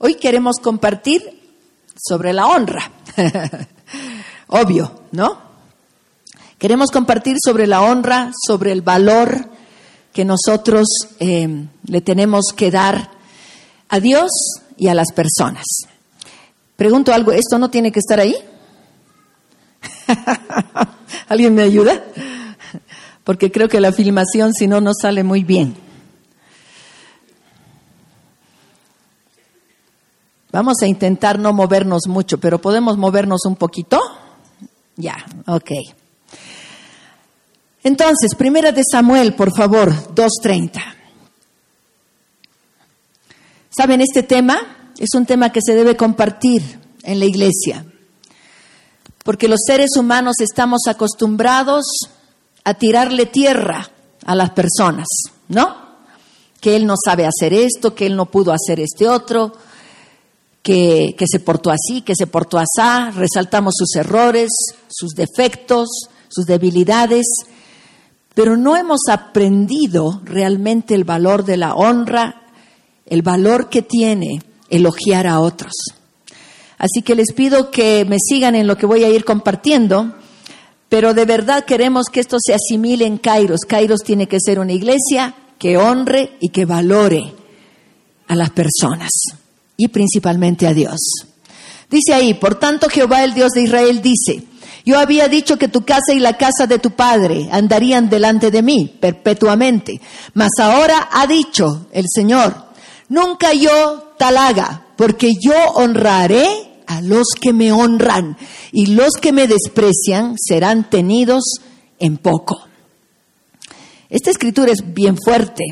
Hoy queremos compartir sobre la honra. Obvio, ¿no? Queremos compartir sobre la honra, sobre el valor que nosotros eh, le tenemos que dar a Dios y a las personas. Pregunto algo, ¿esto no tiene que estar ahí? ¿Alguien me ayuda? Porque creo que la filmación, si no, no sale muy bien. Vamos a intentar no movernos mucho, pero ¿podemos movernos un poquito? Ya, ok. Entonces, primera de Samuel, por favor, 2.30. ¿Saben este tema? Es un tema que se debe compartir en la iglesia, porque los seres humanos estamos acostumbrados a tirarle tierra a las personas, ¿no? Que él no sabe hacer esto, que él no pudo hacer este otro, que, se portó así, que se portó así, resaltamos sus errores, sus defectos, sus debilidades, pero no hemos aprendido realmente el valor de la honra, el valor que tiene elogiar a otros. Así que les pido que me sigan en lo que voy a ir compartiendo, pero de verdad queremos que esto se asimile en Kairos. Kairos tiene que ser una iglesia que honre y que valore a las personas y principalmente a Dios. Dice ahí, por tanto Jehová el Dios de Israel dice, yo había dicho que tu casa y la casa de tu padre andarían delante de mí perpetuamente, mas ahora ha dicho el Señor, nunca yo tal haga, porque yo honraré a los que me honran y los que me desprecian serán tenidos en poco. Esta escritura es bien fuerte,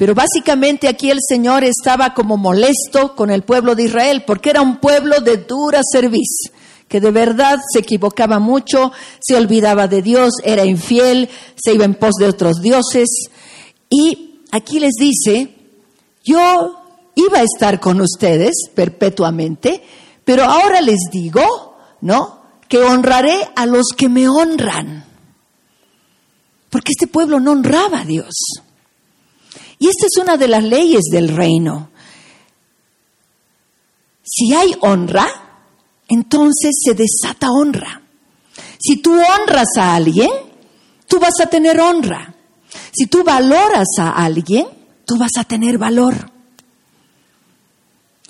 pero básicamente aquí el Señor estaba como molesto con el pueblo de Israel, porque era un pueblo de dura servicio que de verdad se equivocaba mucho, se olvidaba de Dios, era infiel, se iba en pos de otros dioses. Y aquí les dice, yo iba a estar con ustedes perpetuamente, pero ahora les digo, ¿no? Que honraré a los que me honran. Porque este pueblo no honraba a Dios. Y esta es una de las leyes del reino. Si hay honra, entonces se desata honra. Si tú honras a alguien, tú vas a tener honra. Si tú valoras a alguien, tú vas a tener valor.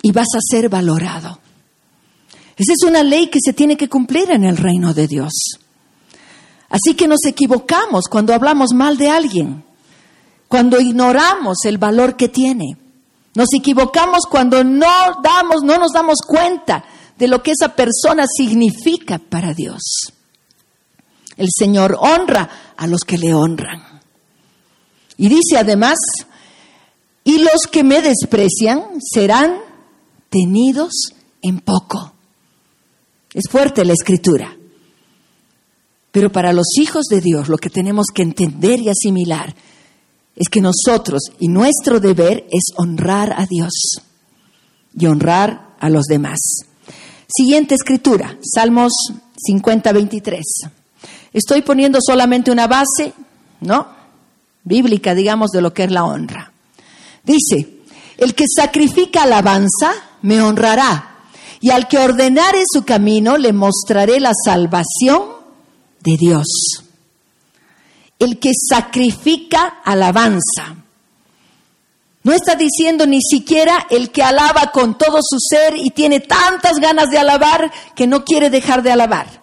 Y vas a ser valorado. Esa es una ley que se tiene que cumplir en el reino de Dios. Así que nos equivocamos cuando hablamos mal de alguien, cuando ignoramos el valor que tiene. Nos equivocamos cuando no damos, no nos damos cuenta de lo que esa persona significa para Dios. El Señor honra a los que le honran. Y dice además, y los que me desprecian serán tenidos en poco. Es fuerte la escritura. Pero para los hijos de Dios lo que tenemos que entender y asimilar es que nosotros y nuestro deber es honrar a Dios y honrar a los demás. Siguiente escritura, Salmos 50, 23. Estoy poniendo solamente una base, ¿no? Bíblica, digamos, de lo que es la honra. Dice, el que sacrifica alabanza me honrará, y al que ordenare su camino le mostraré la salvación de Dios. El que sacrifica alabanza. No está diciendo ni siquiera el que alaba con todo su ser y tiene tantas ganas de alabar que no quiere dejar de alabar,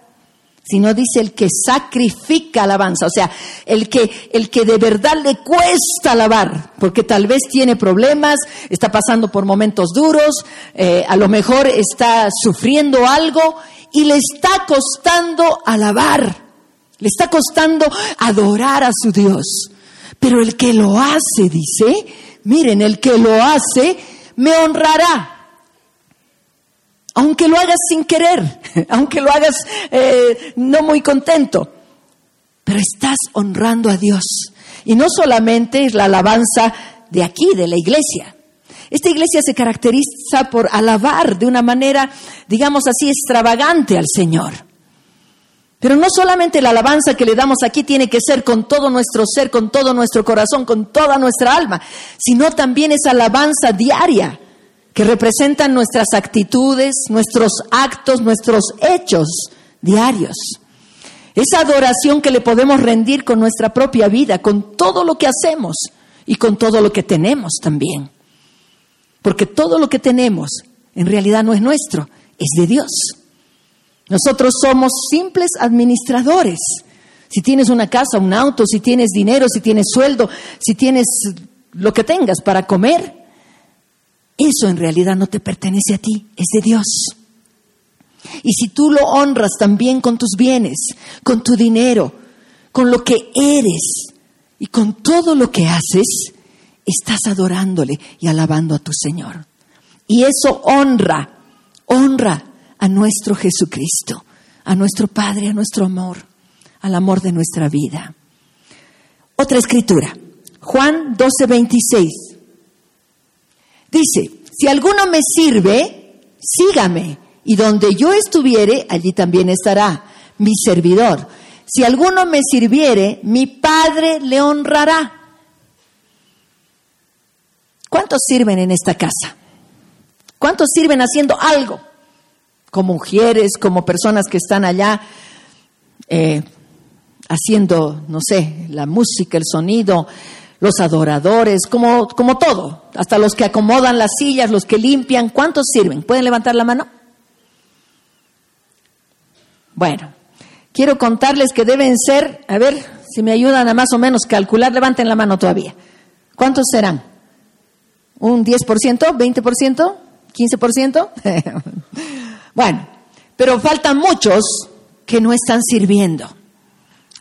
sino dice el que sacrifica alabanza, o sea, el que, el que de verdad le cuesta alabar, porque tal vez tiene problemas, está pasando por momentos duros, eh, a lo mejor está sufriendo algo y le está costando alabar, le está costando adorar a su Dios. Pero el que lo hace, dice, Miren, el que lo hace me honrará. Aunque lo hagas sin querer, aunque lo hagas eh, no muy contento, pero estás honrando a Dios. Y no solamente es la alabanza de aquí, de la iglesia. Esta iglesia se caracteriza por alabar de una manera, digamos así, extravagante al Señor. Pero no solamente la alabanza que le damos aquí tiene que ser con todo nuestro ser, con todo nuestro corazón, con toda nuestra alma, sino también esa alabanza diaria que representan nuestras actitudes, nuestros actos, nuestros hechos diarios. Esa adoración que le podemos rendir con nuestra propia vida, con todo lo que hacemos y con todo lo que tenemos también. Porque todo lo que tenemos en realidad no es nuestro, es de Dios. Nosotros somos simples administradores. Si tienes una casa, un auto, si tienes dinero, si tienes sueldo, si tienes lo que tengas para comer, eso en realidad no te pertenece a ti, es de Dios. Y si tú lo honras también con tus bienes, con tu dinero, con lo que eres y con todo lo que haces, estás adorándole y alabando a tu Señor. Y eso honra, honra a nuestro Jesucristo, a nuestro Padre, a nuestro amor, al amor de nuestra vida. Otra escritura, Juan 12, 26. Dice, si alguno me sirve, sígame, y donde yo estuviere, allí también estará mi servidor. Si alguno me sirviere, mi Padre le honrará. ¿Cuántos sirven en esta casa? ¿Cuántos sirven haciendo algo? Como mujeres, como personas que están allá eh, haciendo, no sé, la música, el sonido, los adoradores, como, como todo, hasta los que acomodan las sillas, los que limpian, ¿cuántos sirven? ¿Pueden levantar la mano? Bueno, quiero contarles que deben ser, a ver si me ayudan a más o menos calcular, levanten la mano todavía. ¿Cuántos serán? ¿Un 10%? ¿20%? ¿15%? Bueno, pero faltan muchos que no están sirviendo.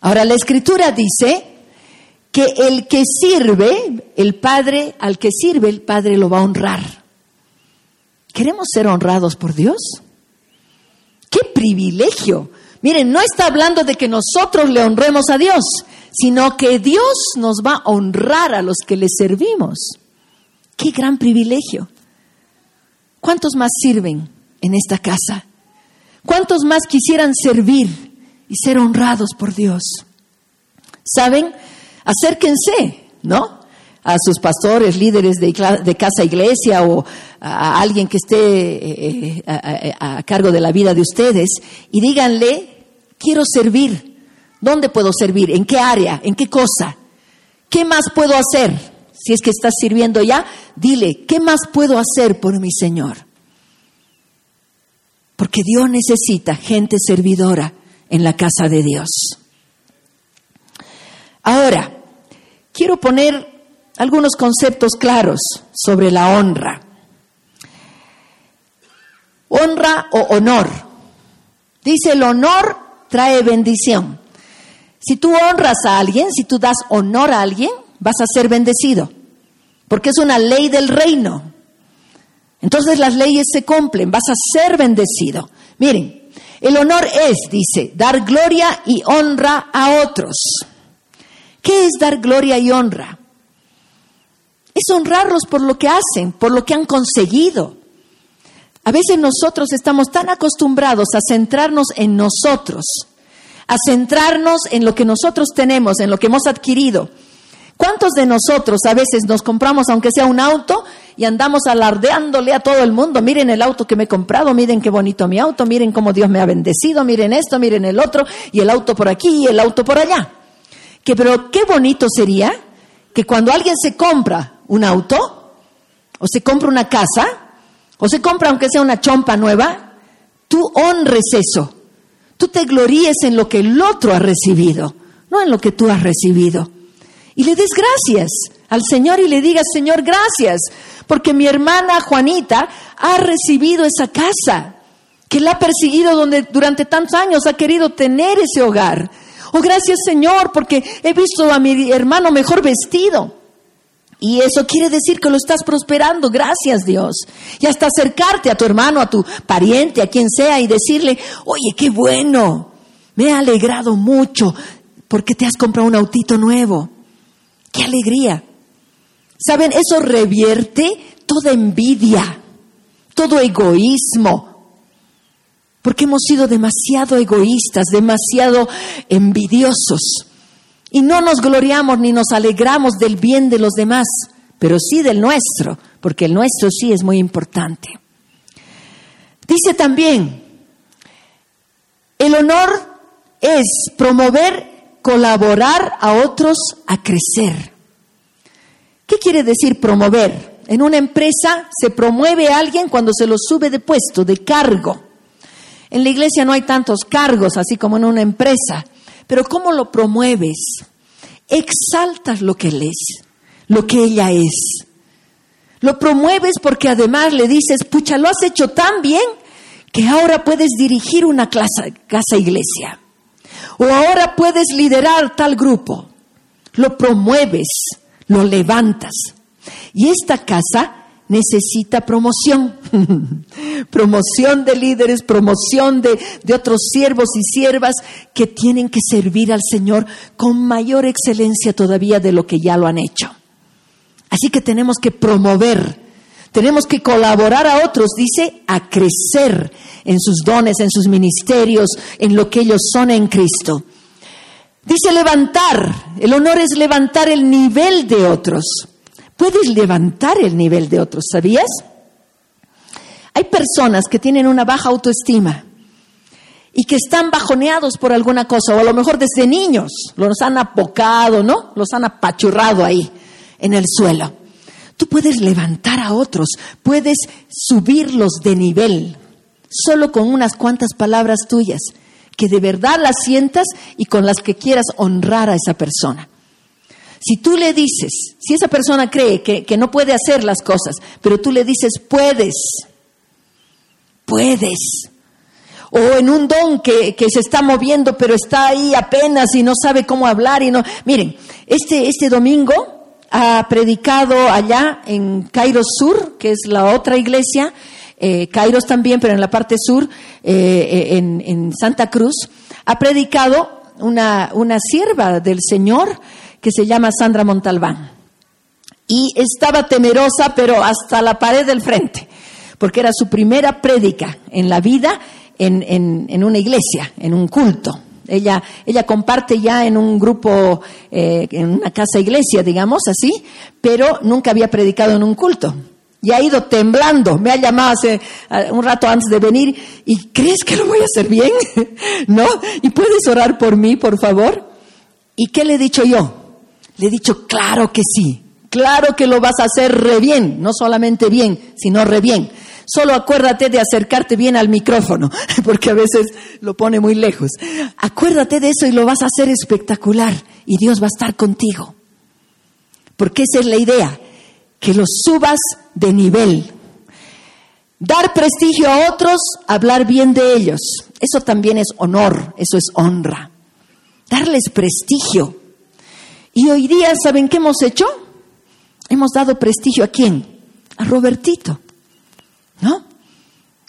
Ahora, la escritura dice que el que sirve, el Padre, al que sirve, el Padre lo va a honrar. ¿Queremos ser honrados por Dios? ¡Qué privilegio! Miren, no está hablando de que nosotros le honremos a Dios, sino que Dios nos va a honrar a los que le servimos. ¡Qué gran privilegio! ¿Cuántos más sirven en esta casa? ¿Cuántos más quisieran servir y ser honrados por Dios? ¿Saben? acérquense, ¿no? A sus pastores, líderes de, casa iglesia o a, alguien que esté eh, eh, a, cargo de la vida de ustedes y díganle, quiero servir. ¿Dónde puedo servir? ¿En qué área? ¿En qué cosa? ¿Qué más puedo hacer? Si es que estás sirviendo ya, dile, ¿qué más puedo hacer por mi Señor? Porque Dios necesita gente servidora en la casa de Dios. Ahora, quiero poner algunos conceptos claros sobre la honra. Honra o honor. Dice el honor trae bendición. Si tú honras a alguien, si tú das honor a alguien, vas a ser bendecido, porque es una ley del reino. Entonces las leyes se cumplen, vas a ser bendecido. Miren, el honor es, dice, dar gloria y honra a otros. ¿Qué es dar gloria y honra? Es honrarlos por lo que hacen, por lo que han conseguido. A veces nosotros estamos tan acostumbrados a centrarnos en nosotros, a centrarnos en lo que nosotros tenemos, en lo que hemos adquirido. ¿Cuántos de nosotros a veces nos compramos, aunque sea un auto, y andamos alardeándole a todo el mundo? Miren el auto que me he comprado, miren qué bonito mi auto, miren cómo Dios me ha bendecido, miren esto, miren el otro, y el auto por aquí y el auto por allá. Que pero qué bonito sería que cuando alguien se compra un auto, o se compra una casa, o se compra aunque sea una chompa nueva, tú honres eso. Tú te gloríes en lo que el otro ha recibido, no en lo que tú has recibido. Y le des gracias al Señor y le digas, Señor, gracias, porque mi hermana Juanita ha recibido esa casa, que la ha perseguido donde, durante tantos años, ha querido tener ese hogar. Oh, gracias Señor, porque he visto a mi hermano mejor vestido. Y eso quiere decir que lo estás prosperando. Gracias Dios. Y hasta acercarte a tu hermano, a tu pariente, a quien sea, y decirle, oye, qué bueno. Me ha alegrado mucho porque te has comprado un autito nuevo. Qué alegría. Saben, eso revierte toda envidia, todo egoísmo, porque hemos sido demasiado egoístas, demasiado envidiosos. Y no nos gloriamos ni nos alegramos del bien de los demás, pero sí del nuestro, porque el nuestro sí es muy importante. Dice también, el honor es promover, colaborar a otros a crecer. ¿Qué quiere decir promover? En una empresa se promueve a alguien cuando se lo sube de puesto, de cargo. En la iglesia no hay tantos cargos, así como en una empresa. Pero ¿cómo lo promueves? Exaltas lo que él es, lo que ella es. Lo promueves porque además le dices, pucha, lo has hecho tan bien que ahora puedes dirigir una casa iglesia. O ahora puedes liderar tal grupo. Lo promueves, lo levantas. Y esta casa necesita promoción, promoción de líderes, promoción de, de, otros siervos y siervas que tienen que servir al Señor con mayor excelencia todavía de lo que ya lo han hecho. Así que tenemos que promover, tenemos que colaborar a otros, dice, a crecer en sus dones, en sus ministerios, en lo que ellos son en Cristo. Dice levantar, el honor es levantar el nivel de otros. Puedes levantar el nivel de otros, ¿sabías? Hay personas que tienen una baja autoestima y que están bajoneados por alguna cosa, o a lo mejor desde niños los han apocado, ¿no? Los han apachurrado ahí en el suelo. Tú puedes levantar a otros, puedes subirlos de nivel, solo con unas cuantas palabras tuyas, que de verdad las sientas y con las que quieras honrar a esa persona. Si tú le dices, si esa persona cree que, no puede hacer las cosas, pero tú le dices, puedes, puedes. O en un don que, que, se está moviendo, pero está ahí apenas y no sabe cómo hablar y no. Miren, este, este domingo ha predicado allá en Cairo Sur, que es la otra iglesia, eh, también, pero en la parte sur, eh, eh, en, en, Santa Cruz, ha predicado una, una sierva del Señor que se llama Sandra Montalbán. Y estaba temerosa, pero hasta la pared del frente, porque era su primera prédica en la vida en, en, una iglesia, en un culto. Ella, ella comparte ya en un grupo, eh, en una casa iglesia, digamos así, pero nunca había predicado en un culto. Y ha ido temblando. Me ha llamado hace eh, un rato antes de venir y ¿crees que lo voy a hacer bien? ¿No? ¿Y puedes orar por mí, por favor? ¿Y qué le he dicho yo? Le he dicho, claro que sí, claro que lo vas a hacer re bien, no solamente bien, sino re bien. Solo acuérdate de acercarte bien al micrófono, porque a veces lo pone muy lejos. Acuérdate de eso y lo vas a hacer espectacular y Dios va a estar contigo. Porque esa es la idea, que lo subas de nivel. Dar prestigio a otros, hablar bien de ellos. Eso también es honor, eso es honra. Darles prestigio. Y hoy día, ¿saben qué hemos hecho? Hemos dado prestigio a quién? A Robertito. ¿No?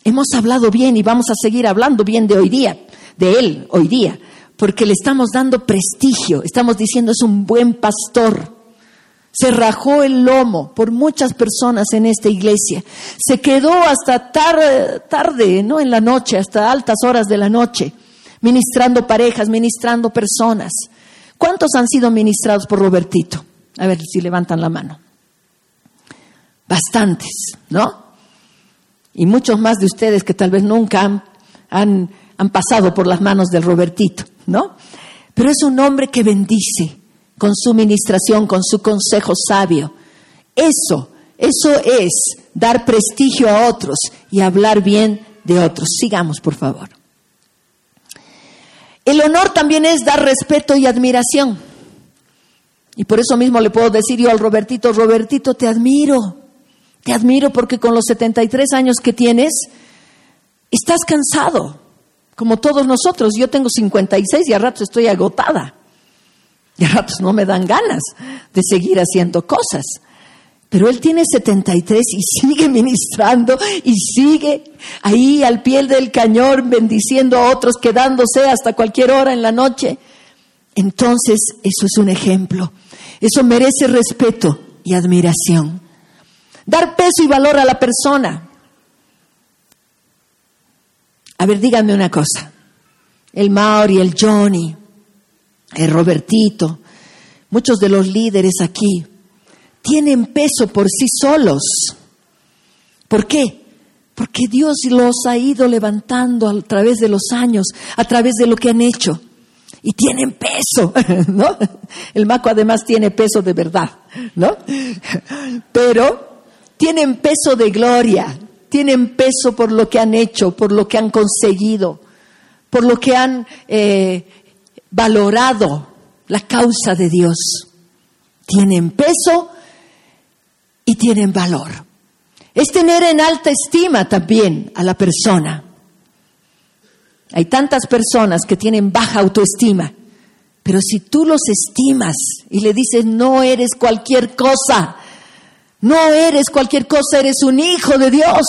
Hemos hablado bien y vamos a seguir hablando bien de hoy día, de él hoy día, porque le estamos dando prestigio, estamos diciendo es un buen pastor. Se rajó el lomo por muchas personas en esta iglesia. Se quedó hasta tarde, no en la noche, hasta altas horas de la noche, ministrando parejas, ministrando personas. ¿Cuántos han sido ministrados por Robertito? A ver si levantan la mano. Bastantes, ¿no? Y muchos más de ustedes que tal vez nunca han, han, pasado por las manos del Robertito, ¿no? Pero es un hombre que bendice con su ministración, con su consejo sabio. Eso, eso es dar prestigio a otros y hablar bien de otros. Sigamos, por favor. El honor también es dar respeto y admiración. Y por eso mismo le puedo decir yo al Robertito, Robertito, te admiro. Te admiro porque con los 73 años que tienes, estás cansado, como todos nosotros. Yo tengo 56 y a ratos estoy agotada. Y a ratos no me dan ganas de seguir haciendo cosas. Pero él tiene 73 y sigue ministrando y sigue ahí al pie del cañón bendiciendo a otros, quedándose hasta cualquier hora en la noche. Entonces, eso es un ejemplo. Eso merece respeto y admiración. Dar peso y valor a la persona. A ver, díganme una cosa. El Mauri, el Johnny, el Robertito, muchos de los líderes aquí, tienen peso por sí solos. ¿Por qué? Porque Dios los ha ido levantando a través de los años, a través de lo que han hecho. Y tienen peso, ¿no? El maco además tiene peso de verdad, ¿no? Pero tienen peso de gloria, tienen peso por lo que han hecho, por lo que han conseguido, por lo que han eh, valorado la causa de Dios. Tienen peso y tienen valor. Es tener en alta estima también a la persona. Hay tantas personas que tienen baja autoestima, pero si tú los estimas y le dices, no eres cualquier cosa, no eres cualquier cosa, eres un hijo de Dios,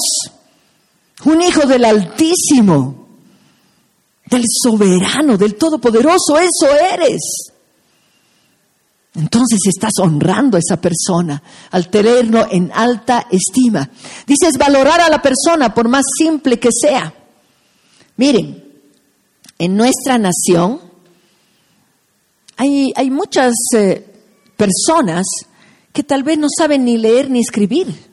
un hijo del Altísimo, del soberano, del Todopoderoso, eso eres. Entonces estás honrando a esa persona al tenerlo en alta estima. Dices valorar a la persona por más simple que sea. Miren, en nuestra nación hay, hay muchas eh, personas que tal vez no saben ni leer ni escribir,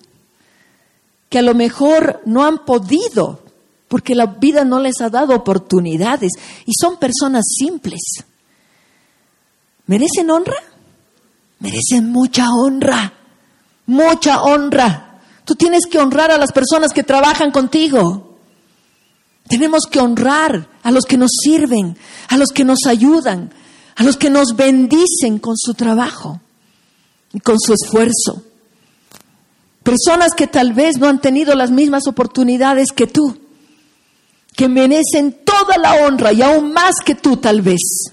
que a lo mejor no han podido porque la vida no les ha dado oportunidades y son personas simples. ¿Merecen honra? Merecen mucha honra, mucha honra. Tú tienes que honrar a las personas que trabajan contigo. Tenemos que honrar a los que nos sirven, a los que nos ayudan, a los que nos bendicen con su trabajo y con su esfuerzo. Personas que tal vez no han tenido las mismas oportunidades que tú, que merecen toda la honra y aún más que tú tal vez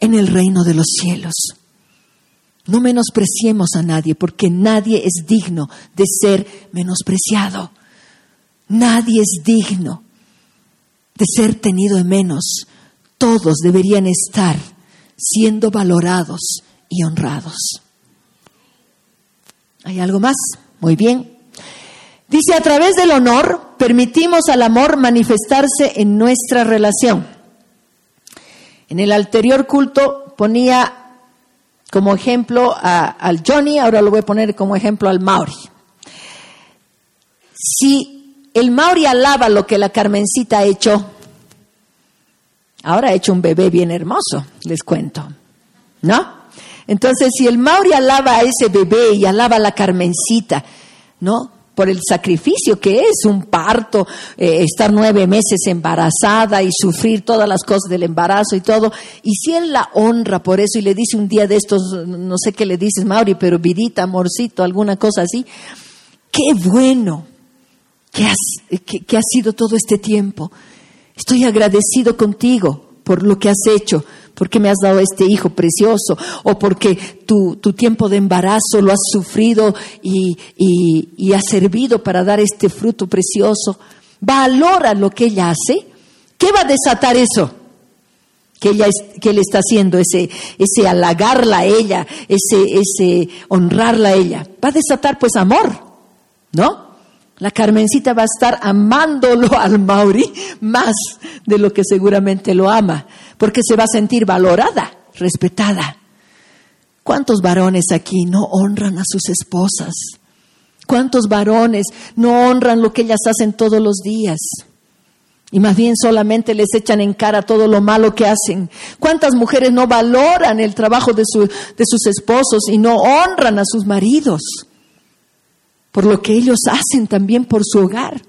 en el reino de los cielos. No menospreciemos a nadie porque nadie es digno de ser menospreciado. Nadie es digno de ser tenido en menos. Todos deberían estar siendo valorados y honrados. ¿Hay algo más? Muy bien. Dice, a través del honor permitimos al amor manifestarse en nuestra relación. En el anterior culto ponía como ejemplo al Johnny, ahora lo voy a poner como ejemplo al Mauri. Si el Mauri alaba lo que la Carmencita ha hecho, ahora ha hecho un bebé bien hermoso, les cuento, ¿no? Entonces, si el Mauri alaba a ese bebé y alaba a la Carmencita, ¿no? Por el sacrificio que es un parto, eh, estar nueve meses embarazada y sufrir todas las cosas del embarazo y todo. Y si él la honra por eso y le dice un día de estos, no sé qué le dices, Mauri, pero vidita, amorcito, alguna cosa así, qué bueno que has, que, que has sido todo este tiempo. Estoy agradecido contigo por lo que has hecho, porque me has dado este hijo precioso, o porque tu, tiempo de embarazo lo has sufrido y, y, servido para dar este fruto precioso. Valora lo que ella hace. ¿Qué va a desatar eso? Que, ella, que él está haciendo, ese, ese halagarla a ella, ese, ese honrarla a ella. Va a desatar pues amor, ¿no? La Carmencita va a estar amándolo al Mauri más de lo que seguramente lo ama, porque se va a sentir valorada, respetada. ¿Cuántos varones aquí no honran a sus esposas? ¿Cuántos varones no honran lo que ellas hacen todos los días? Y más bien solamente les echan en cara todo lo malo que hacen. ¿Cuántas mujeres no valoran el trabajo de, de sus esposos y no honran a sus maridos? Por lo que ellos hacen también por su hogar.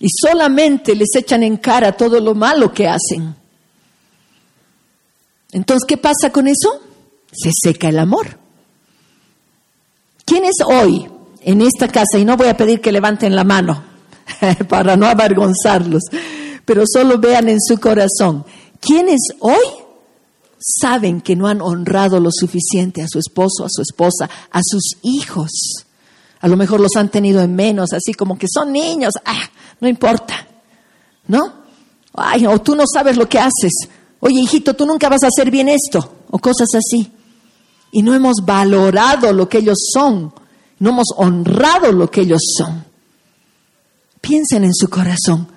Y solamente les echan en cara todo lo malo que hacen. Entonces, ¿qué pasa con eso? Se seca el amor. ¿Quién es hoy en esta casa? Y no voy a pedir que levanten la mano para no avergonzarlos, pero solo vean en su corazón. ¿Quién es hoy saben que no han honrado lo suficiente a su esposo, a su esposa, a sus hijos. A lo mejor los han tenido en menos, así como que son niños, ah, no importa, ¿no? Ay, o tú no sabes lo que haces. Oye, hijito, tú nunca vas a hacer bien esto, o cosas así. Y no hemos valorado lo que ellos son, no hemos honrado lo que ellos son. Piensen en su corazón.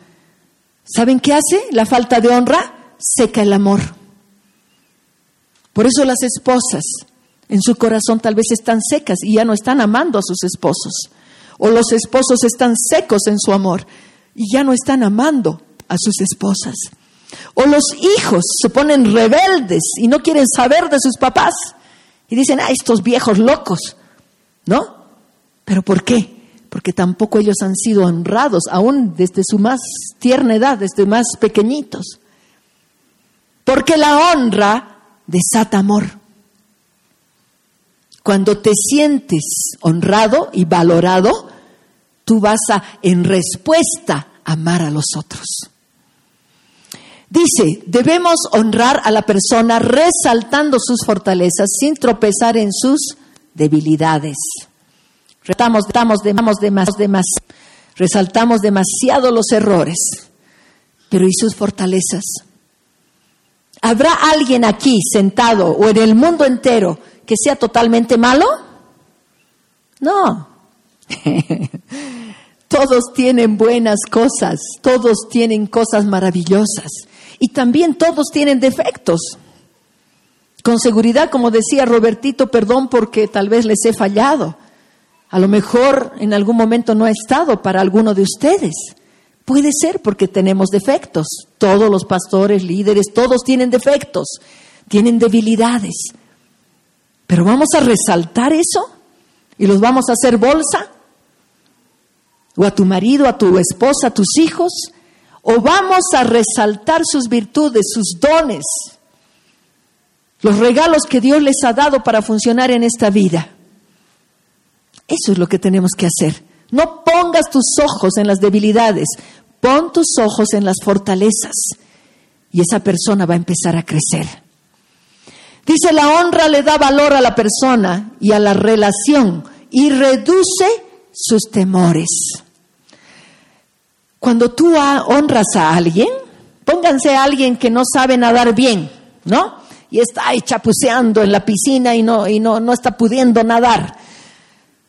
¿Saben qué hace la falta de honra? Seca el amor. Por eso las esposas en su corazón tal vez están secas y ya no están amando a sus esposos. O los esposos están secos en su amor y ya no están amando a sus esposas. O los hijos se ponen rebeldes y no quieren saber de sus papás y dicen, ah, estos viejos locos, ¿no? ¿Pero por qué? Porque tampoco ellos han sido honrados, aún desde su más tierna edad, desde más pequeñitos. Porque la honra desata amor. Cuando te sientes honrado y valorado, tú vas a, en respuesta, amar a los otros. Dice, debemos honrar a la persona resaltando sus fortalezas sin tropezar en sus debilidades. Resaltamos, resaltamos demasiado los errores, pero ¿y sus fortalezas? ¿Habrá alguien aquí sentado o en el mundo entero que sea totalmente malo? No. todos tienen buenas cosas, todos tienen cosas maravillosas y también todos tienen defectos. Con seguridad, como decía Robertito, perdón porque tal vez les he fallado. A lo mejor en algún momento no ha estado para alguno de ustedes. Puede ser porque tenemos defectos. Todos los pastores, líderes, todos tienen defectos, tienen debilidades. Pero vamos a resaltar eso y los vamos a hacer bolsa. O a tu marido, a tu esposa, a tus hijos o vamos a resaltar sus virtudes, sus dones, los regalos que Dios les ha dado para funcionar en esta vida. Eso es lo que tenemos que hacer. No pongas tus ojos en las debilidades, pon tus ojos en las fortalezas y esa persona va a empezar a crecer. Dice, la honra le da valor a la persona y a la relación y reduce sus temores. Cuando tú honras a alguien, pónganse a alguien que no sabe nadar bien, ¿no? Y está ahí chapuceando en la piscina y no, y no, no está pudiendo nadar.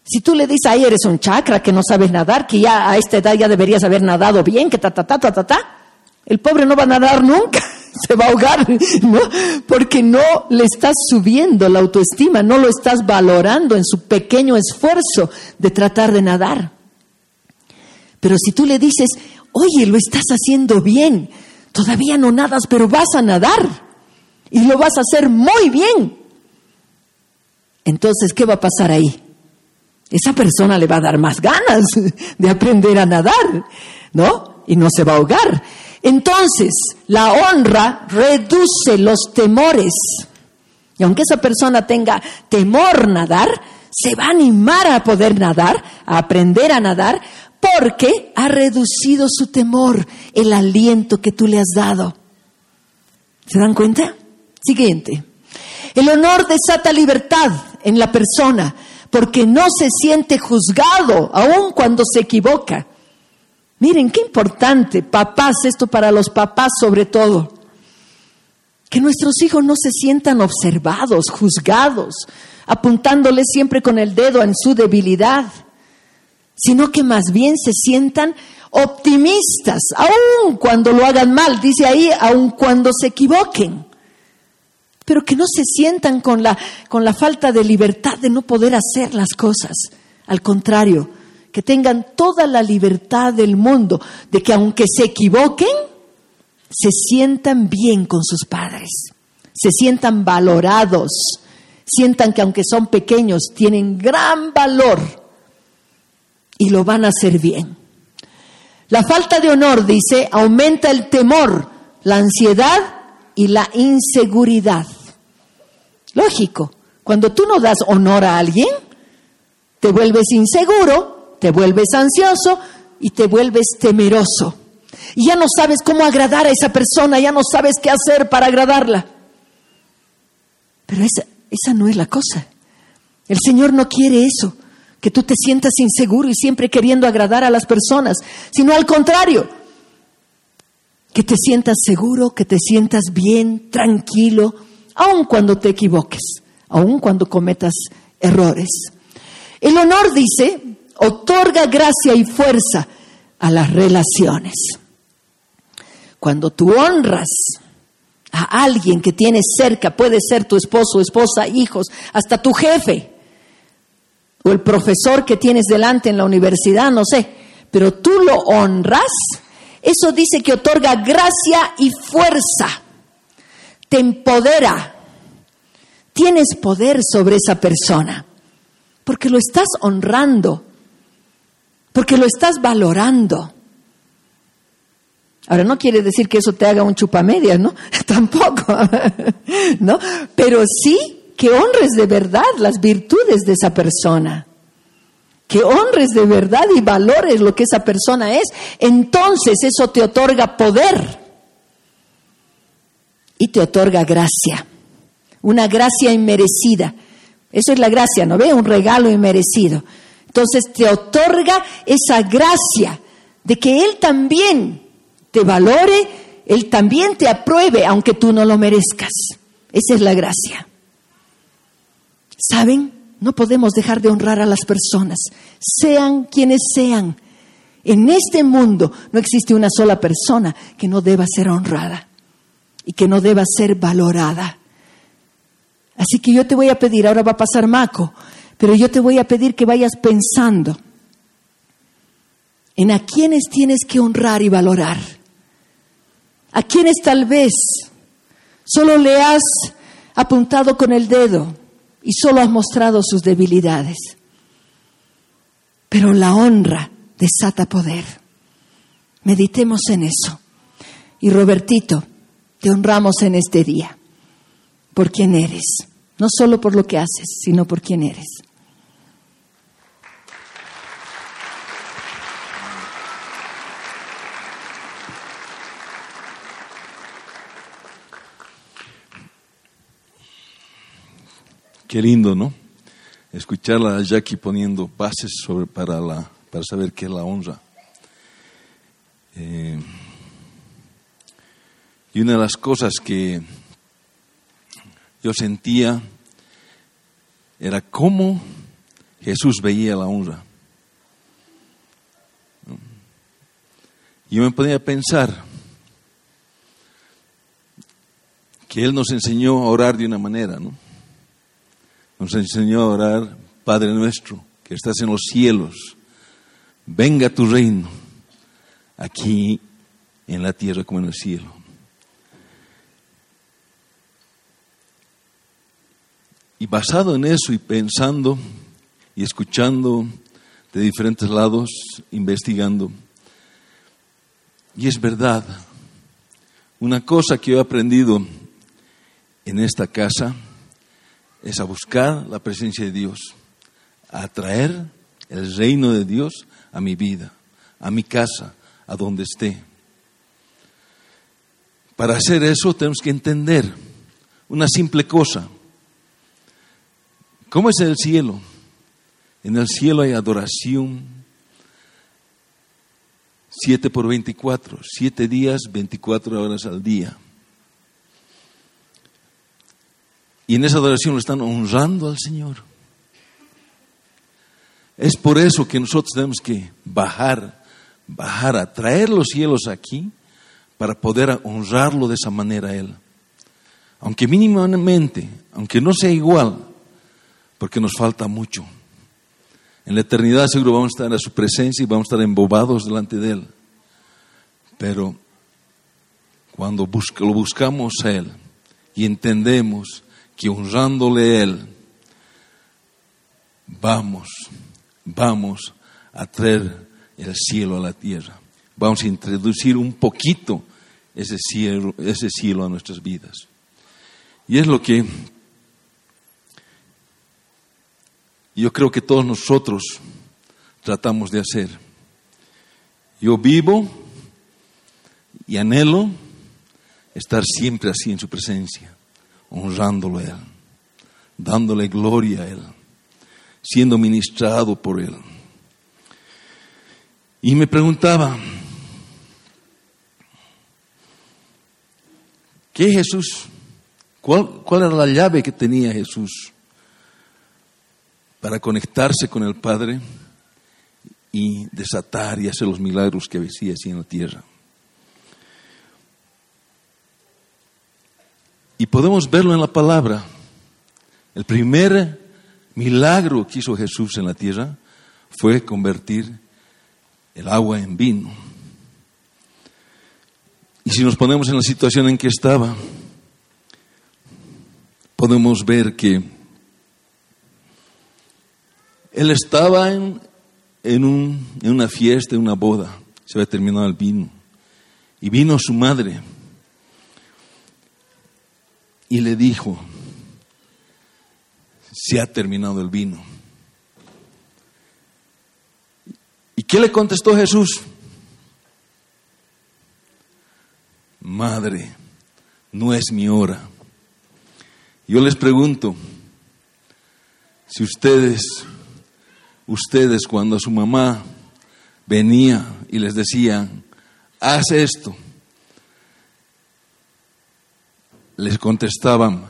Si tú le dices, ahí eres un chakra que no sabes nadar, que ya a esta edad ya deberías haber nadado bien, que ta, ta, ta, ta, ta, ta, el pobre no va a nadar nunca, se va a ahogar, ¿no? Porque no le estás subiendo la autoestima, no lo estás valorando en su pequeño esfuerzo de tratar de nadar. Pero si tú le dices, oye, lo estás haciendo bien, todavía no nadas, pero vas a nadar y lo vas a hacer muy bien. Entonces, ¿qué va a pasar ahí? Esa persona le va a dar más ganas de aprender a nadar, ¿no? Y no se va a ahogar. Entonces, la honra reduce los temores. Y aunque esa persona tenga temor nadar, se va a animar a poder nadar, a aprender a nadar, porque ha reducido su temor, el aliento que tú le has dado. ¿Se dan cuenta? Siguiente. El honor desata libertad en la persona porque no se siente juzgado aun cuando se equivoca. Miren, qué importante, papás, esto para los papás sobre todo. Que nuestros hijos no se sientan observados, juzgados, apuntándoles siempre con el dedo en su debilidad sino que más bien se sientan optimistas, aun cuando lo hagan mal, dice ahí, aun cuando se equivoquen, pero que no se sientan con la, con la falta de libertad de no poder hacer las cosas, al contrario, que tengan toda la libertad del mundo de que aunque se equivoquen, se sientan bien con sus padres, se sientan valorados, sientan que aunque son pequeños, tienen gran valor y lo van a hacer bien. La falta de honor, dice, aumenta el temor, la ansiedad y la inseguridad. Lógico, cuando tú no das honor a alguien, te vuelves inseguro, te vuelves ansioso y te vuelves temeroso. Y ya no sabes cómo agradar a esa persona, ya no sabes qué hacer para agradarla. Pero esa, esa no es la cosa. El Señor no quiere eso que tú te sientas inseguro y siempre queriendo agradar a las personas, sino al contrario, que te sientas seguro, que te sientas bien, tranquilo, aun cuando te equivoques, aun cuando cometas errores. El honor, dice, otorga gracia y fuerza a las relaciones. Cuando tú honras a alguien que tienes cerca, puede ser tu esposo, esposa, hijos, hasta tu jefe o el profesor que tienes delante en la universidad, no sé, pero tú lo honras, eso dice que otorga gracia y fuerza, te empodera, tienes poder sobre esa persona, porque lo estás honrando, porque lo estás valorando. Ahora, no quiere decir que eso te haga un chupamedias, ¿no? Tampoco, ¿no? Pero sí que honres de verdad las virtudes de esa persona. Que honres de verdad y valores lo que esa persona es. Entonces eso te otorga poder y te otorga gracia. Una gracia inmerecida. Eso es la gracia, ¿no ve? Un regalo inmerecido. Entonces te otorga esa gracia de que Él también te valore, Él también te apruebe, aunque tú no lo merezcas. Esa es la gracia. ¿Saben? No podemos dejar de honrar a las personas, sean quienes sean. En este mundo no existe una sola persona que no deba ser honrada y que no deba ser valorada. Así que yo te voy a pedir, ahora va a pasar Maco, pero yo te voy a pedir que vayas pensando en a quienes tienes que honrar y valorar a quienes tal vez solo le has apuntado con el dedo y solo has mostrado sus debilidades. Pero la honra desata poder. Meditemos en eso. Y Robertito, te honramos en este día por quien eres, no solo por lo que haces, sino por quien eres. Qué lindo, ¿no? Escucharla a Jackie poniendo bases sobre, para, la, para saber qué es la honra. Eh, y una de las cosas que yo sentía era cómo Jesús veía la honra. Yo me ponía a pensar que Él nos enseñó a orar de una manera, ¿no? nos enseñó a orar, Padre nuestro, que estás en los cielos, venga tu reino, aquí en la tierra como en el cielo. Y basado en eso y pensando y escuchando de diferentes lados, investigando, y es verdad, una cosa que he aprendido en esta casa, es a buscar la presencia de Dios, a atraer el reino de Dios a mi vida, a mi casa, a donde esté. Para hacer eso tenemos que entender una simple cosa. ¿Cómo es el cielo? En el cielo hay adoración 7 por 24, 7 días, 24 horas al día. Y en esa adoración lo están honrando al Señor. Es por eso que nosotros tenemos que bajar, bajar a traer los cielos aquí para poder honrarlo de esa manera a Él. Aunque mínimamente, aunque no sea igual, porque nos falta mucho. En la eternidad seguro vamos a estar a su presencia y vamos a estar embobados delante de Él. Pero cuando lo buscamos a Él y entendemos que honrándole a Él, vamos, vamos a traer el cielo a la tierra. Vamos a introducir un poquito ese cielo a nuestras vidas. Y es lo que yo creo que todos nosotros tratamos de hacer. Yo vivo y anhelo estar siempre así en su presencia honrándolo a Él, dándole gloria a Él, siendo ministrado por Él. Y me preguntaba, ¿qué Jesús? ¿Cuál, ¿Cuál era la llave que tenía Jesús para conectarse con el Padre y desatar y hacer los milagros que hacía así en la tierra? Y podemos verlo en la palabra. El primer milagro que hizo Jesús en la tierra fue convertir el agua en vino. Y si nos ponemos en la situación en que estaba, podemos ver que él estaba en, en, una fiesta, en una boda, se había terminado el vino, y vino su madre y le dijo, se ha terminado el vino. ¿Y qué le contestó Jesús? Madre, no es mi hora. Yo les pregunto, si ustedes, ustedes cuando su mamá venía y les decía, haz esto, les contestaban,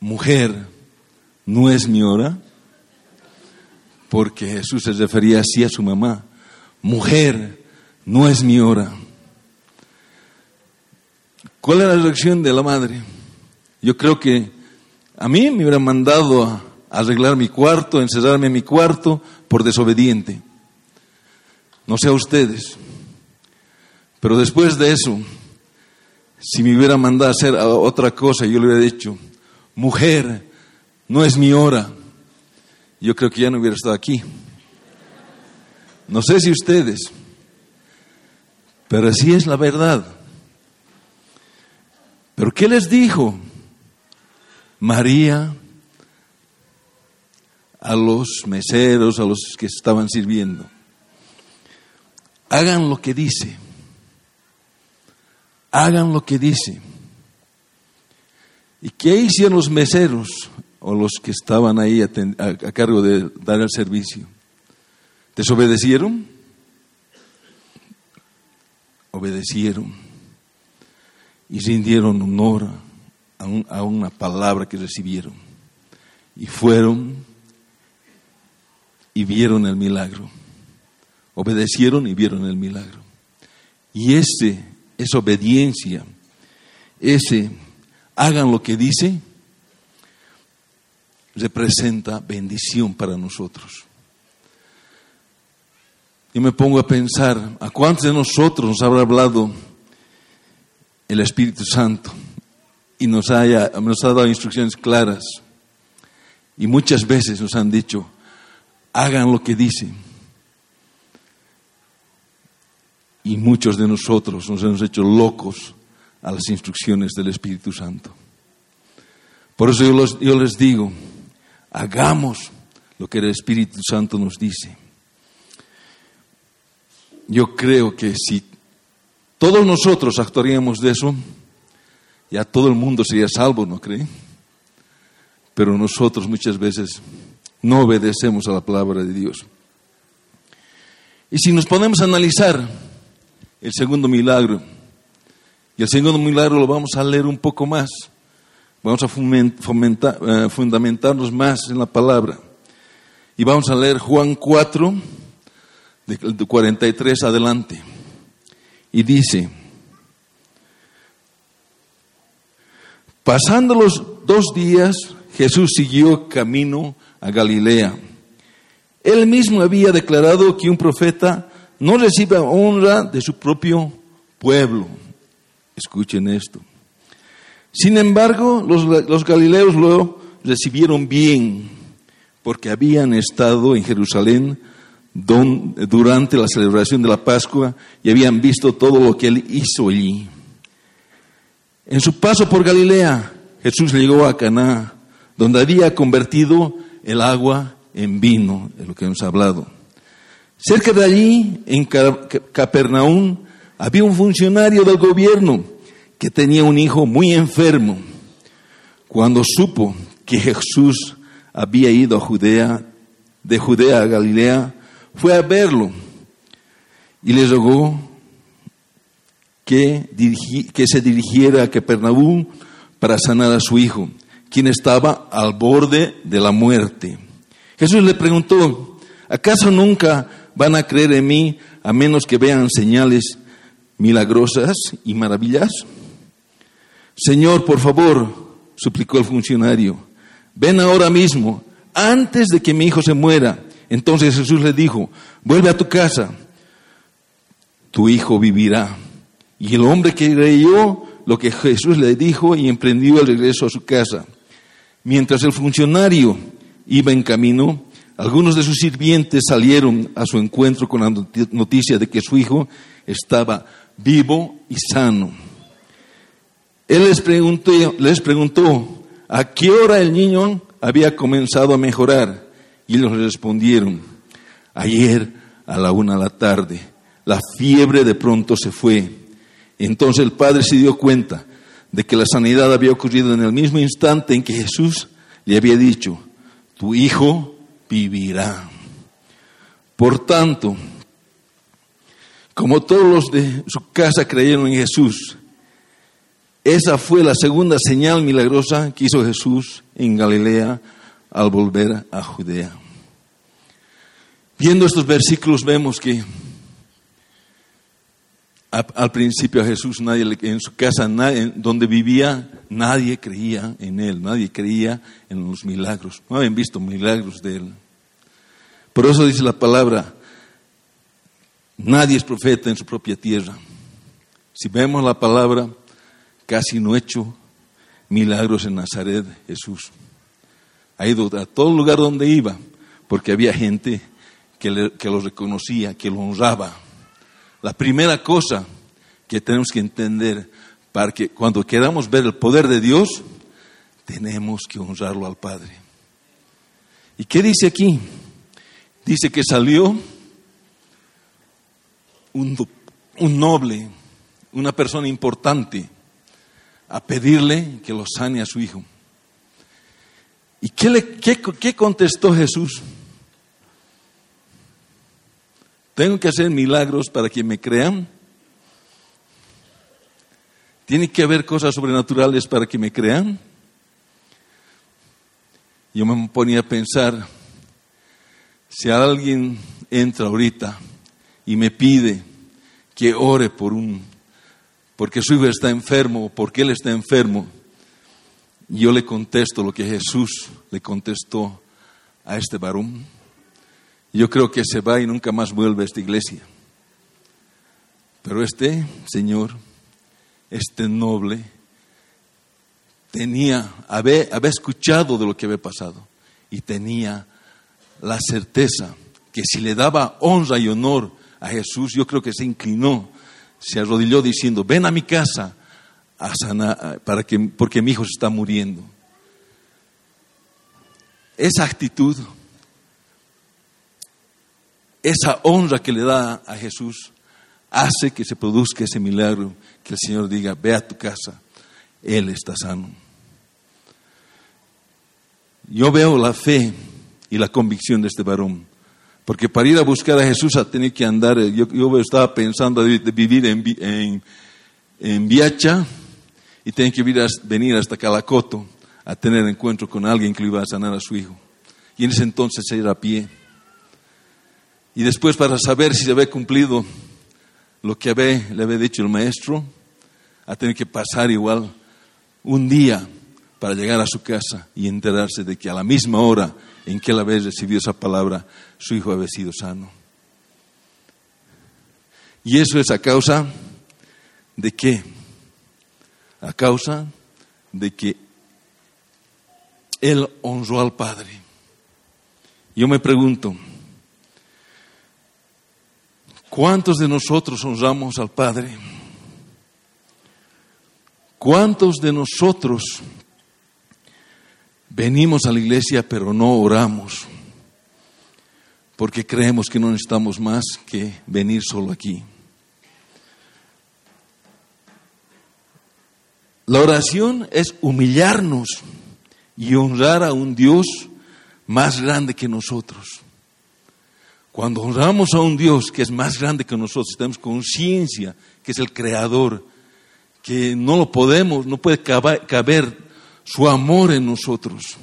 mujer, no es mi hora, porque Jesús se refería así a su mamá, mujer, no es mi hora. ¿Cuál era la reacción de la madre? Yo creo que a mí me hubieran mandado a arreglar mi cuarto, encerrarme en mi cuarto por desobediente. No sé a ustedes. Pero después de eso, si me hubiera mandado a hacer otra cosa, yo le hubiera dicho, mujer, no es mi hora. Yo creo que ya no hubiera estado aquí. No sé si ustedes, pero así es la verdad. Pero ¿qué les dijo María a los meseros, a los que estaban sirviendo? Hagan lo que dice. Hagan lo que dice. ¿Y qué hicieron los meseros o los que estaban ahí a, a cargo de dar el servicio? ¿Desobedecieron? Obedecieron y rindieron honor a, una palabra que recibieron. Y fueron y vieron el milagro. Obedecieron y vieron el milagro. Y ese, esa obediencia, ese hagan lo que dice, representa bendición para nosotros. Yo me pongo a pensar, ¿a cuántos de nosotros nos habrá hablado el Espíritu Santo y nos, haya, nos ha dado instrucciones claras. Y muchas veces nos han dicho, hagan lo que dicen. Y muchos de nosotros nos hemos hecho locos a las instrucciones del Espíritu Santo. Por eso yo, yo les digo, hagamos lo que el Espíritu Santo nos dice. Yo creo que si todos nosotros actuaríamos de eso, ya todo el mundo sería salvo, ¿no cree? Pero nosotros muchas veces no obedecemos a la palabra de Dios. Y si nos ponemos a analizar el segundo milagro, y el segundo milagro lo vamos a leer un poco más, vamos a eh, fundamentarnos más en la palabra. Y vamos a leer Juan 4, de 43 adelante. Y dice, pasando los dos días, Jesús siguió camino a Galilea. Él mismo había declarado que un profeta no recibe honra de su propio pueblo. Escuchen esto. Sin embargo, los, los galileos lo recibieron bien, porque habían estado en Jerusalén durante la celebración de la Pascua y habían visto todo lo que él hizo allí. En su paso por Galilea, Jesús llegó a Caná, donde había convertido el agua en vino, de lo que hemos hablado. Cerca de allí, en Capernaum, había un funcionario del gobierno que tenía un hijo muy enfermo. Cuando supo que Jesús había ido a Judea, de Judea a Galilea, fue a verlo y le rogó que, que se dirigiera a Capernaum para sanar a su hijo, quien estaba al borde de la muerte. Jesús le preguntó, ¿acaso nunca van a creer en mí a menos que vean señales milagrosas y maravillas? Señor, por favor, suplicó el funcionario, ven ahora mismo, antes de que mi hijo se muera. Entonces Jesús le dijo, vuelve a tu casa, tu hijo vivirá. Y el hombre que creyó lo que Jesús le dijo y emprendió el regreso a su casa. Mientras el funcionario iba en camino, algunos de sus sirvientes salieron a su encuentro con la noticia de que su hijo estaba vivo y sano. Él les preguntó, les preguntó a qué hora el niño había comenzado a mejorar y ellos respondieron, ayer a la una de la tarde, la fiebre de pronto se fue. Entonces el padre se dio cuenta de que la sanidad había ocurrido en el mismo instante en que Jesús le había dicho, tu hijo vivirá. Por tanto, como todos los de su casa creyeron en Jesús, esa fue la segunda señal milagrosa que hizo Jesús en Galilea al volver a Judea. Viendo estos versículos vemos que al principio a Jesús nadie en su casa donde vivía nadie creía en él, nadie creía en los milagros, no habían visto milagros de él. Por eso dice la palabra, nadie es profeta en su propia tierra. Si vemos la palabra, casi no hecho milagros en Nazaret, Jesús. Ha ido a todo lugar donde iba, porque había gente que, lo reconocía, que lo honraba. La primera cosa que tenemos que entender para que cuando queramos ver el poder de Dios, tenemos que honrarlo al Padre. ¿Y qué dice aquí? Dice que salió un, noble, una persona importante, a pedirle que lo sane a su hijo. ¿Y qué, le, qué, contestó Jesús? ¿Tengo que hacer milagros para que me crean? ¿Tiene que haber cosas sobrenaturales para que me crean? Yo me ponía a pensar, si alguien entra ahorita y me pide que ore por un porque su hijo está enfermo o porque él está enfermo. yo le contesto lo que Jesús le contestó a este varón. Yo creo que se va y nunca más vuelve a esta iglesia. Pero este señor, este noble, tenía, había, escuchado de lo que había pasado y tenía la certeza que si le daba honra y honor a Jesús, yo creo que se inclinó se arrodilló diciendo, ven a mi casa a para que, porque mi hijo se está muriendo. Esa actitud, esa honra que le da a Jesús, hace que se produzca ese milagro, que el Señor diga, ve a tu casa, Él está sano. Yo veo la fe y la convicción de este varón. Porque para ir a buscar a Jesús a tener que andar, eh, yo, estaba pensando de, vivir en, en, Viacha y tener que venir hasta Calacoto a tener encuentro con alguien que le iba a sanar a su hijo. Y en ese entonces ir a pie. Y después para saber si se había cumplido lo que le había dicho el maestro, a tener que pasar igual un día para llegar a su casa y enterarse de que a la misma hora en que él había recibido esa palabra, su hijo había sido sano. Y eso es a causa de qué? A causa de que él honró al Padre. Yo me pregunto, ¿cuántos de nosotros honramos al Padre? ¿Cuántos de nosotros venimos a la iglesia pero no oramos? porque creemos que no necesitamos más que venir solo aquí. La oración es humillarnos y honrar a un Dios más grande que nosotros. Cuando honramos a un Dios que es más grande que nosotros, tenemos conciencia que es el creador, que no lo podemos, no puede caber su amor en nosotros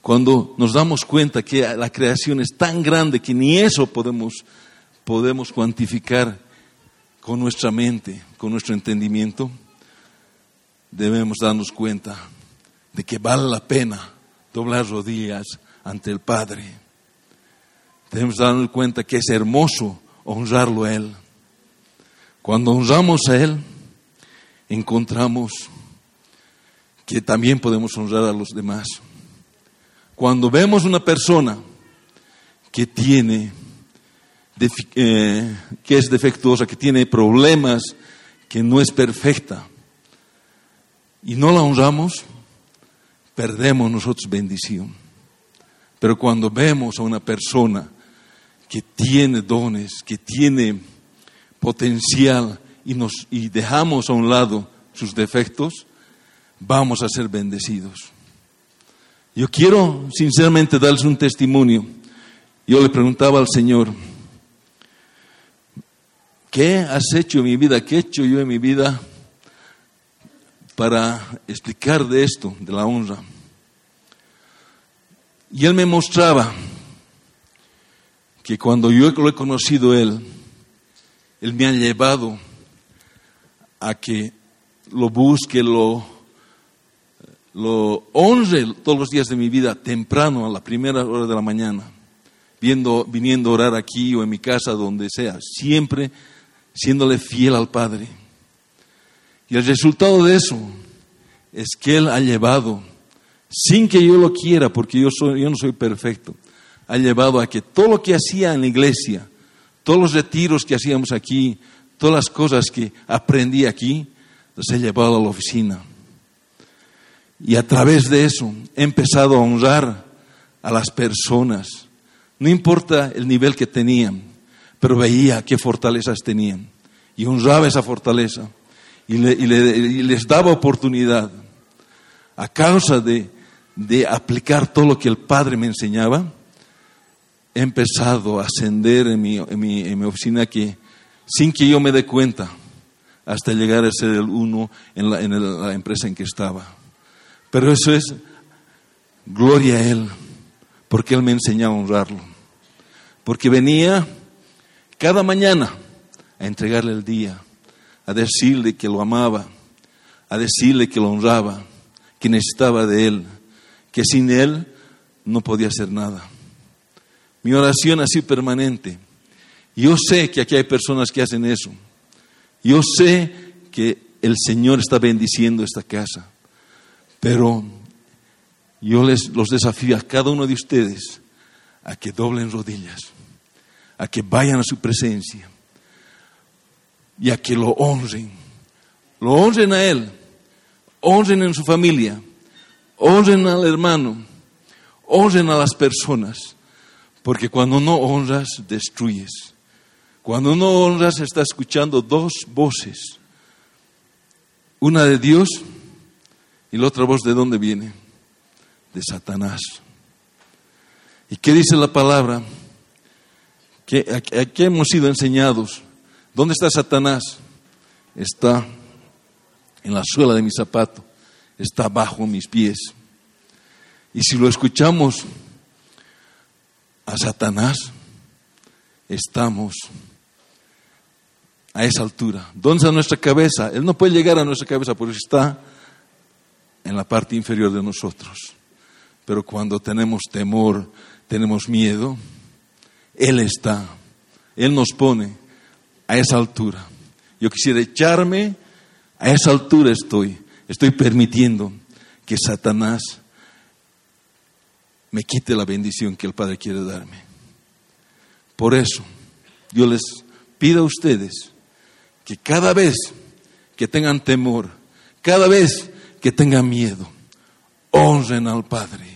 cuando nos damos cuenta que la creación es tan grande que ni eso podemos, podemos cuantificar con nuestra mente, con nuestro entendimiento, debemos darnos cuenta de que vale la pena doblar rodillas ante el Padre. Debemos darnos cuenta que es hermoso honrarlo a Él. Cuando honramos a Él, encontramos que también podemos honrar a los demás. Cuando vemos una persona que tiene, eh, que es defectuosa, que tiene problemas, que no es perfecta, y no la honramos, perdemos nosotros bendición. Pero cuando vemos a una persona que tiene dones, que tiene potencial y, nos, y dejamos a un lado sus defectos, vamos a ser bendecidos. Yo quiero sinceramente darles un testimonio. Yo le preguntaba al Señor, ¿qué has hecho en mi vida? ¿Qué he hecho yo en mi vida para explicar de esto, de la honra? Y Él me mostraba que cuando yo lo he conocido Él, Él me ha llevado a que lo busque, lo honre todos los días de mi vida temprano, a la primera hora de la mañana, viendo, viniendo a orar aquí o en mi casa, donde sea, siempre siéndole fiel al Padre. Y el resultado de eso es que Él ha llevado, sin que yo lo quiera, porque yo, soy, yo no soy perfecto, ha llevado a que todo lo que hacía en la iglesia, todos los retiros que hacíamos aquí, todas las cosas que aprendí aquí, los he llevado a la oficina y a través de eso he empezado a honrar a las personas. No importa el nivel que tenían, pero veía qué fortalezas tenían. Y honraba esa fortaleza. Y, les daba oportunidad. A causa de, aplicar todo lo que el Padre me enseñaba, he empezado a ascender en mi, en mi, oficina que, sin que yo me dé cuenta, hasta llegar a ser el uno en la, en la empresa en que estaba. Pero eso es gloria a Él, porque Él me enseñó a honrarlo. Porque venía cada mañana a entregarle el día, a decirle que lo amaba, a decirle que lo honraba, que necesitaba de Él, que sin Él no podía hacer nada. Mi oración así permanente. Yo sé que aquí hay personas que hacen eso. Yo sé que el Señor está bendiciendo esta casa. Pero yo les los desafío a cada uno de ustedes a que doblen rodillas, a que vayan a su presencia y a que lo honren. Lo honren a Él, honren en su familia, honren al hermano, honren a las personas, porque cuando no honras, destruyes. Cuando no honras, estás escuchando dos voces, una de Dios ¿Y la otra voz de dónde viene? De Satanás. ¿Y qué dice la palabra? Que aquí hemos sido enseñados. ¿Dónde está Satanás? Está en la suela de mi zapato, está bajo mis pies. Y si lo escuchamos a Satanás, estamos a esa altura. ¿Dónde está nuestra cabeza? Él no puede llegar a nuestra cabeza porque está en la parte inferior de nosotros. Pero cuando tenemos temor, tenemos miedo, Él está, Él nos pone a esa altura. Yo quisiera echarme, a esa altura estoy, estoy permitiendo que Satanás me quite la bendición que el Padre quiere darme. Por eso, yo les pido a ustedes que cada vez que tengan temor, cada vez que tengan miedo. Honren al Padre,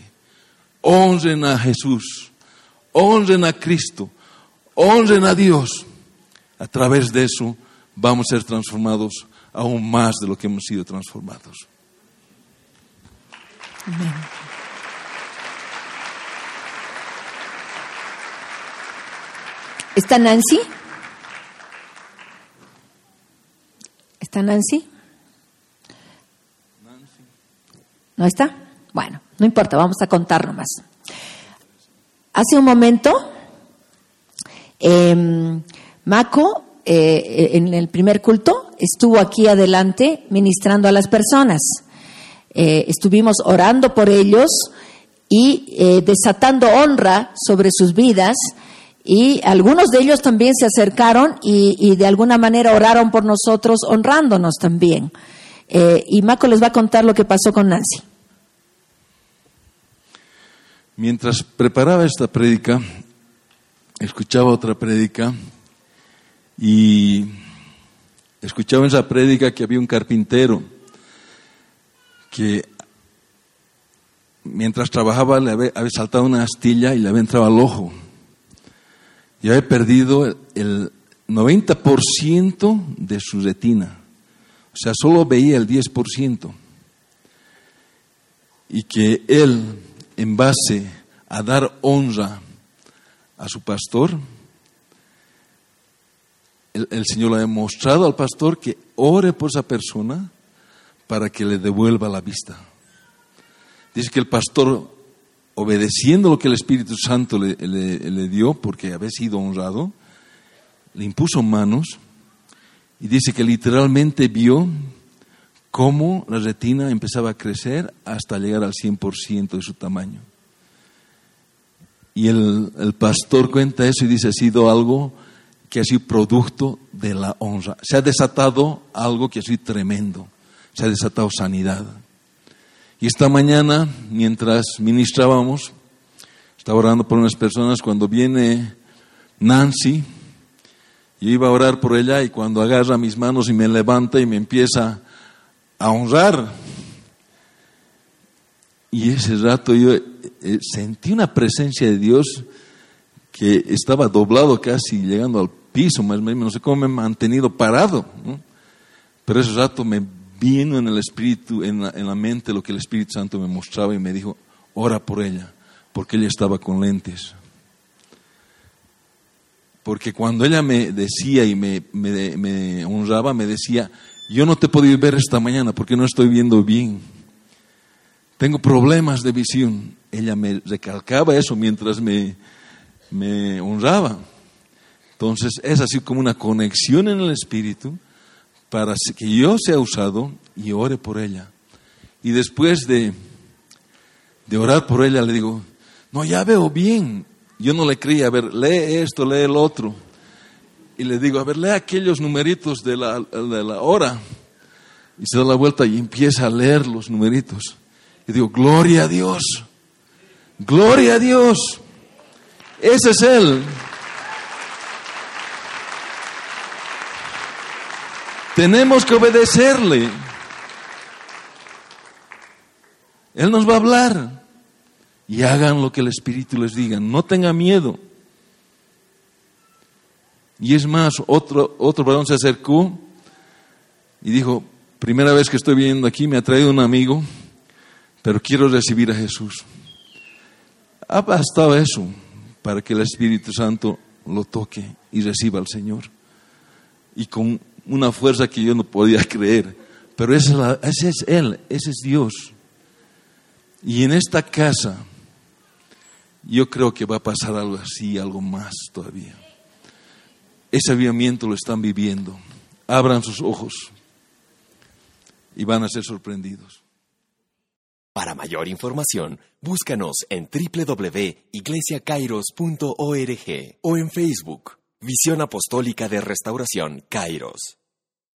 honren a Jesús, honren a Cristo, honren a Dios. A través de eso vamos a ser transformados aún más de lo que hemos sido transformados. ¿Está Nancy? ¿Está Nancy? ¿No está? Bueno, no importa, vamos a contar nomás. Hace un momento, eh, Maco, en el primer culto, estuvo aquí adelante ministrando a las personas. Eh, estuvimos orando por ellos y eh, desatando honra sobre sus vidas y algunos de ellos también se acercaron y, de alguna manera oraron por nosotros, honrándonos también. Eh, y Maco les va a contar lo que pasó con Nancy. Mientras preparaba esta prédica, escuchaba otra prédica y escuchaba esa prédica que había un carpintero que mientras trabajaba le había, había saltado una astilla y le había entrado al ojo y había perdido el 90% de su retina. O sea, solo veía el 10%. Y que él, en base a dar honra a su pastor, el, el Señor le ha mostrado al pastor que ore por esa persona para que le devuelva la vista. Dice que el pastor obedeciendo lo que el Espíritu Santo le, dio, porque había sido honrado, le impuso manos y dice que literalmente vio cómo la retina empezaba a crecer hasta llegar al 100% de su tamaño. Y el, pastor cuenta eso y dice, ha sido algo que ha sido producto de la honra. Se ha desatado algo que ha sido tremendo. Se ha desatado sanidad. Y esta mañana, mientras ministrábamos, estaba orando por unas personas, cuando viene Nancy, yo iba a orar por ella y cuando agarra mis manos y me levanta y me empieza a honrar, y ese rato yo eh, sentí una presencia de Dios que estaba doblado casi llegando al piso, más o menos, no sé cómo me he mantenido parado, pero ese rato me vino en el espíritu, en la, mente lo que el Espíritu Santo me mostraba y me dijo, ora por ella, porque ella estaba con lentes. Porque cuando ella me decía y me, me, honraba, me decía, yo no te he podido ver esta mañana porque no estoy viendo bien. Tengo problemas de visión. Ella me recalcaba eso mientras me, me honraba. Entonces es así como una conexión en el espíritu para que yo sea usado y ore por ella. Y después de, de orar por ella, le digo, no, ya veo bien. Yo no le creía, a ver, lee esto, lee el otro. Y le digo, a ver, lee aquellos numeritos de la, de la hora. Y se da la vuelta y empieza a leer los numeritos. Y digo, gloria a Dios, gloria a Dios. Ese es Él. Tenemos que obedecerle. Él nos va a hablar. Y hagan lo que el Espíritu les diga. No tengan miedo. Y es más, otro, otro varón se acercó y dijo, primera vez que estoy viendo aquí, me ha traído un amigo, pero quiero recibir a Jesús. Ha bastado eso para que el Espíritu Santo lo toque y reciba al Señor. Y con una fuerza que yo no podía creer. Pero ese es Él, ese es Dios. Y en esta casa yo creo que va a pasar algo así, algo más todavía. Ese avivamiento lo están viviendo. Abran sus ojos y van a ser sorprendidos. Para mayor información, búscanos en www.iglesiacairos.org o en Facebook, Visión Apostólica de Restauración Kairos.